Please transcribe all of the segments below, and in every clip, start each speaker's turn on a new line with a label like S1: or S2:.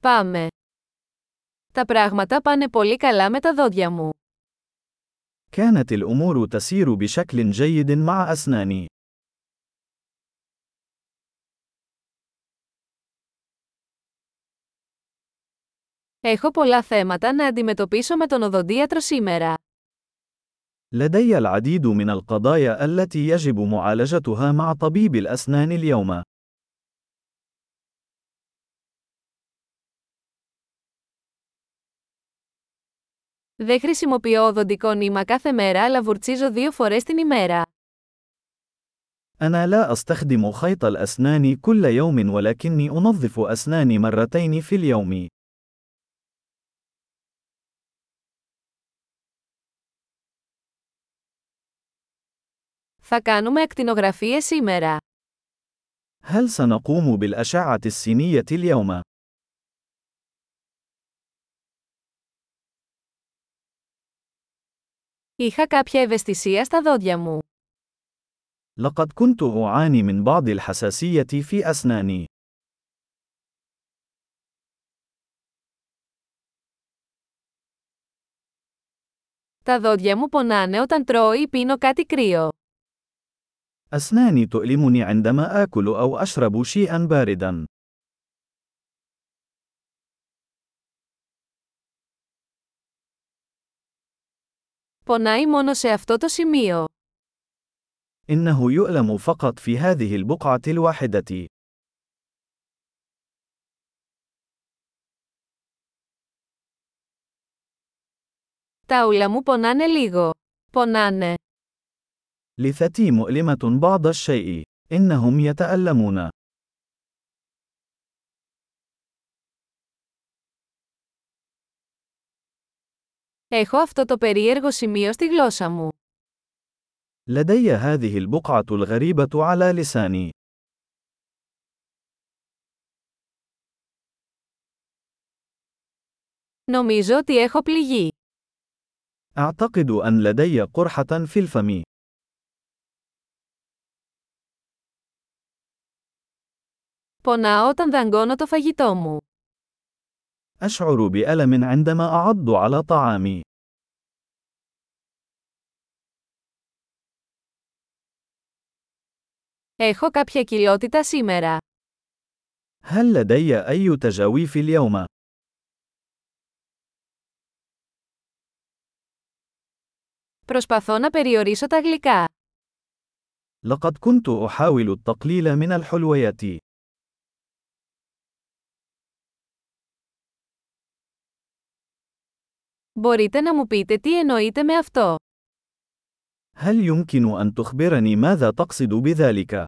S1: Πάμε. Τα πράγματα πάνε πολύ καλά με τα δόντια μου.
S2: كانت الأمور تسير بشكل جيد مع أسناني.
S1: Έχω πολλά θέματα να αντιμετωπίσω με τον οδοντίατρο σήμερα.
S2: لدي العديد من القضايا التي يجب معالجتها مع طبيب الأسنان اليوم.
S1: Δεν χρησιμοποιώ οδοντικό νήμα κάθε μέρα αλλά βουρτσίζω δύο φορές την ημέρα.
S2: أنا لا أستخدم خيط الأسنان كل يوم ولكني أنظف أسناني مرتين في اليوم.
S1: Θα κάνουμε ακτινογραφίες σήμερα.
S2: هل سنقوم بالأشعة السينية اليوم؟
S1: Είχα κάποια ευαισθησία στα δόντια μου.
S2: لقد كنت أعاني من بعض الحساسية في أسناني.
S1: Τα δόντια μου πονάνε όταν τρώω ή πίνω κάτι κρύο.
S2: أسناني تؤلمني عندما آكل أو أشرب شيئا باردا.
S1: Πονάει μόνο σε αυτό το σημείο.
S2: إنه يؤلم فقط في هذه البقعة الواحدة.
S1: Τα ούλα μου πονάνε λίγο. Πονάνε.
S2: لثتي مؤلمة بعض الشيء. إنهم يتألمون.
S1: Έχω αυτό το περίεργο σημείο στη γλώσσα μου.
S2: لدي هذه البقعة الغريبة على لساني.
S1: Νομίζω ότι έχω πληγεί.
S2: أعتقد أن لدي قرحة في الفم.
S1: Πονάω όταν δαγκώνω το φαγητό μου.
S2: أشعر بألم عندما أعض على طعامي.
S1: Έχω κάποια κοιλότητα σήμερα.
S2: هل لدي أي تجاويف اليوم؟
S1: Προσπαθώ να περιορίσω τα γλυκά.
S2: لقد كنت أحاول التقليل من الحلويات.
S1: Μπορείτε να μου πείτε τι εννοείτε με αυτό.
S2: هل يمكن أن تخبرني ماذا تقصد بذلك؟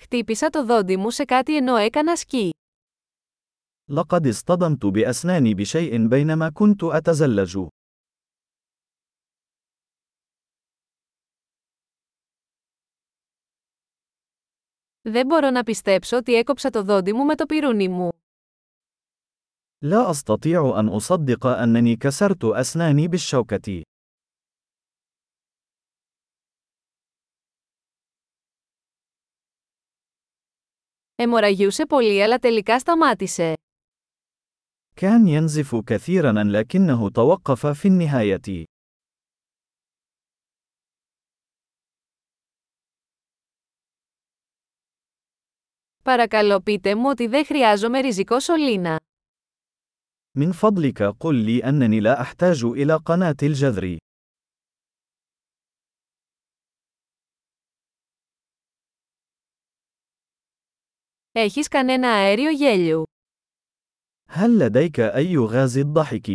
S1: Χτύπησα το δόντι μου σε κάτι ενώ έκανα σκι.
S2: لقد اصطدمت بأسناني بشيء بينما كنت أتزلج.
S1: Δεν μπορώ να πιστέψω ότι έκοψα το δόντι μου με το πυρούνι μου.
S2: لا أستطيع أن أصدق أنني كسرت أسناني بالشوكة.
S1: Εμοραγιούσε πολύ αλλά τελικά σταμάτησε.
S2: كان ينزف كثيرا لكنه توقف في النهاية.
S1: Παρακαλώ πείτε μου ότι δεν χρειάζομαι ριζικό σωλήνα.
S2: من فضلك قل لي أنني لا أحتاج إلى قناة الجذر.
S1: Έχεις κανένα αέριο γέλιου.
S2: هل لديك أي غاز الضحك؟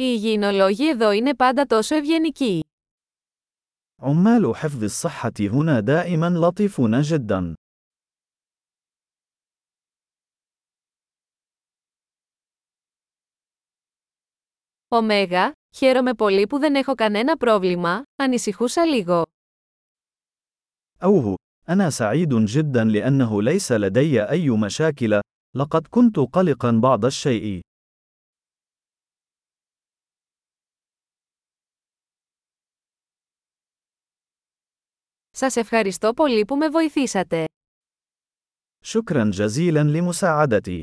S1: Οι υγιεινολόγοι εδώ είναι πάντα τόσο ευγενικοί.
S2: عمال حفظ الصحة هنا دائما لطيفون جدا.
S1: Ωμέγα, χαίρομαι πολύ που δεν έχω κανένα πρόβλημα, ανησυχούσα λίγο.
S2: أوه، أنا سعيد جدا لأنه ليس لدي أي مشاكل، لقد كنت قلقا بعض الشيء.
S1: Σας ευχαριστώ πολύ που με βοηθήσατε.
S2: شكرا جزيلا لمساعدتي.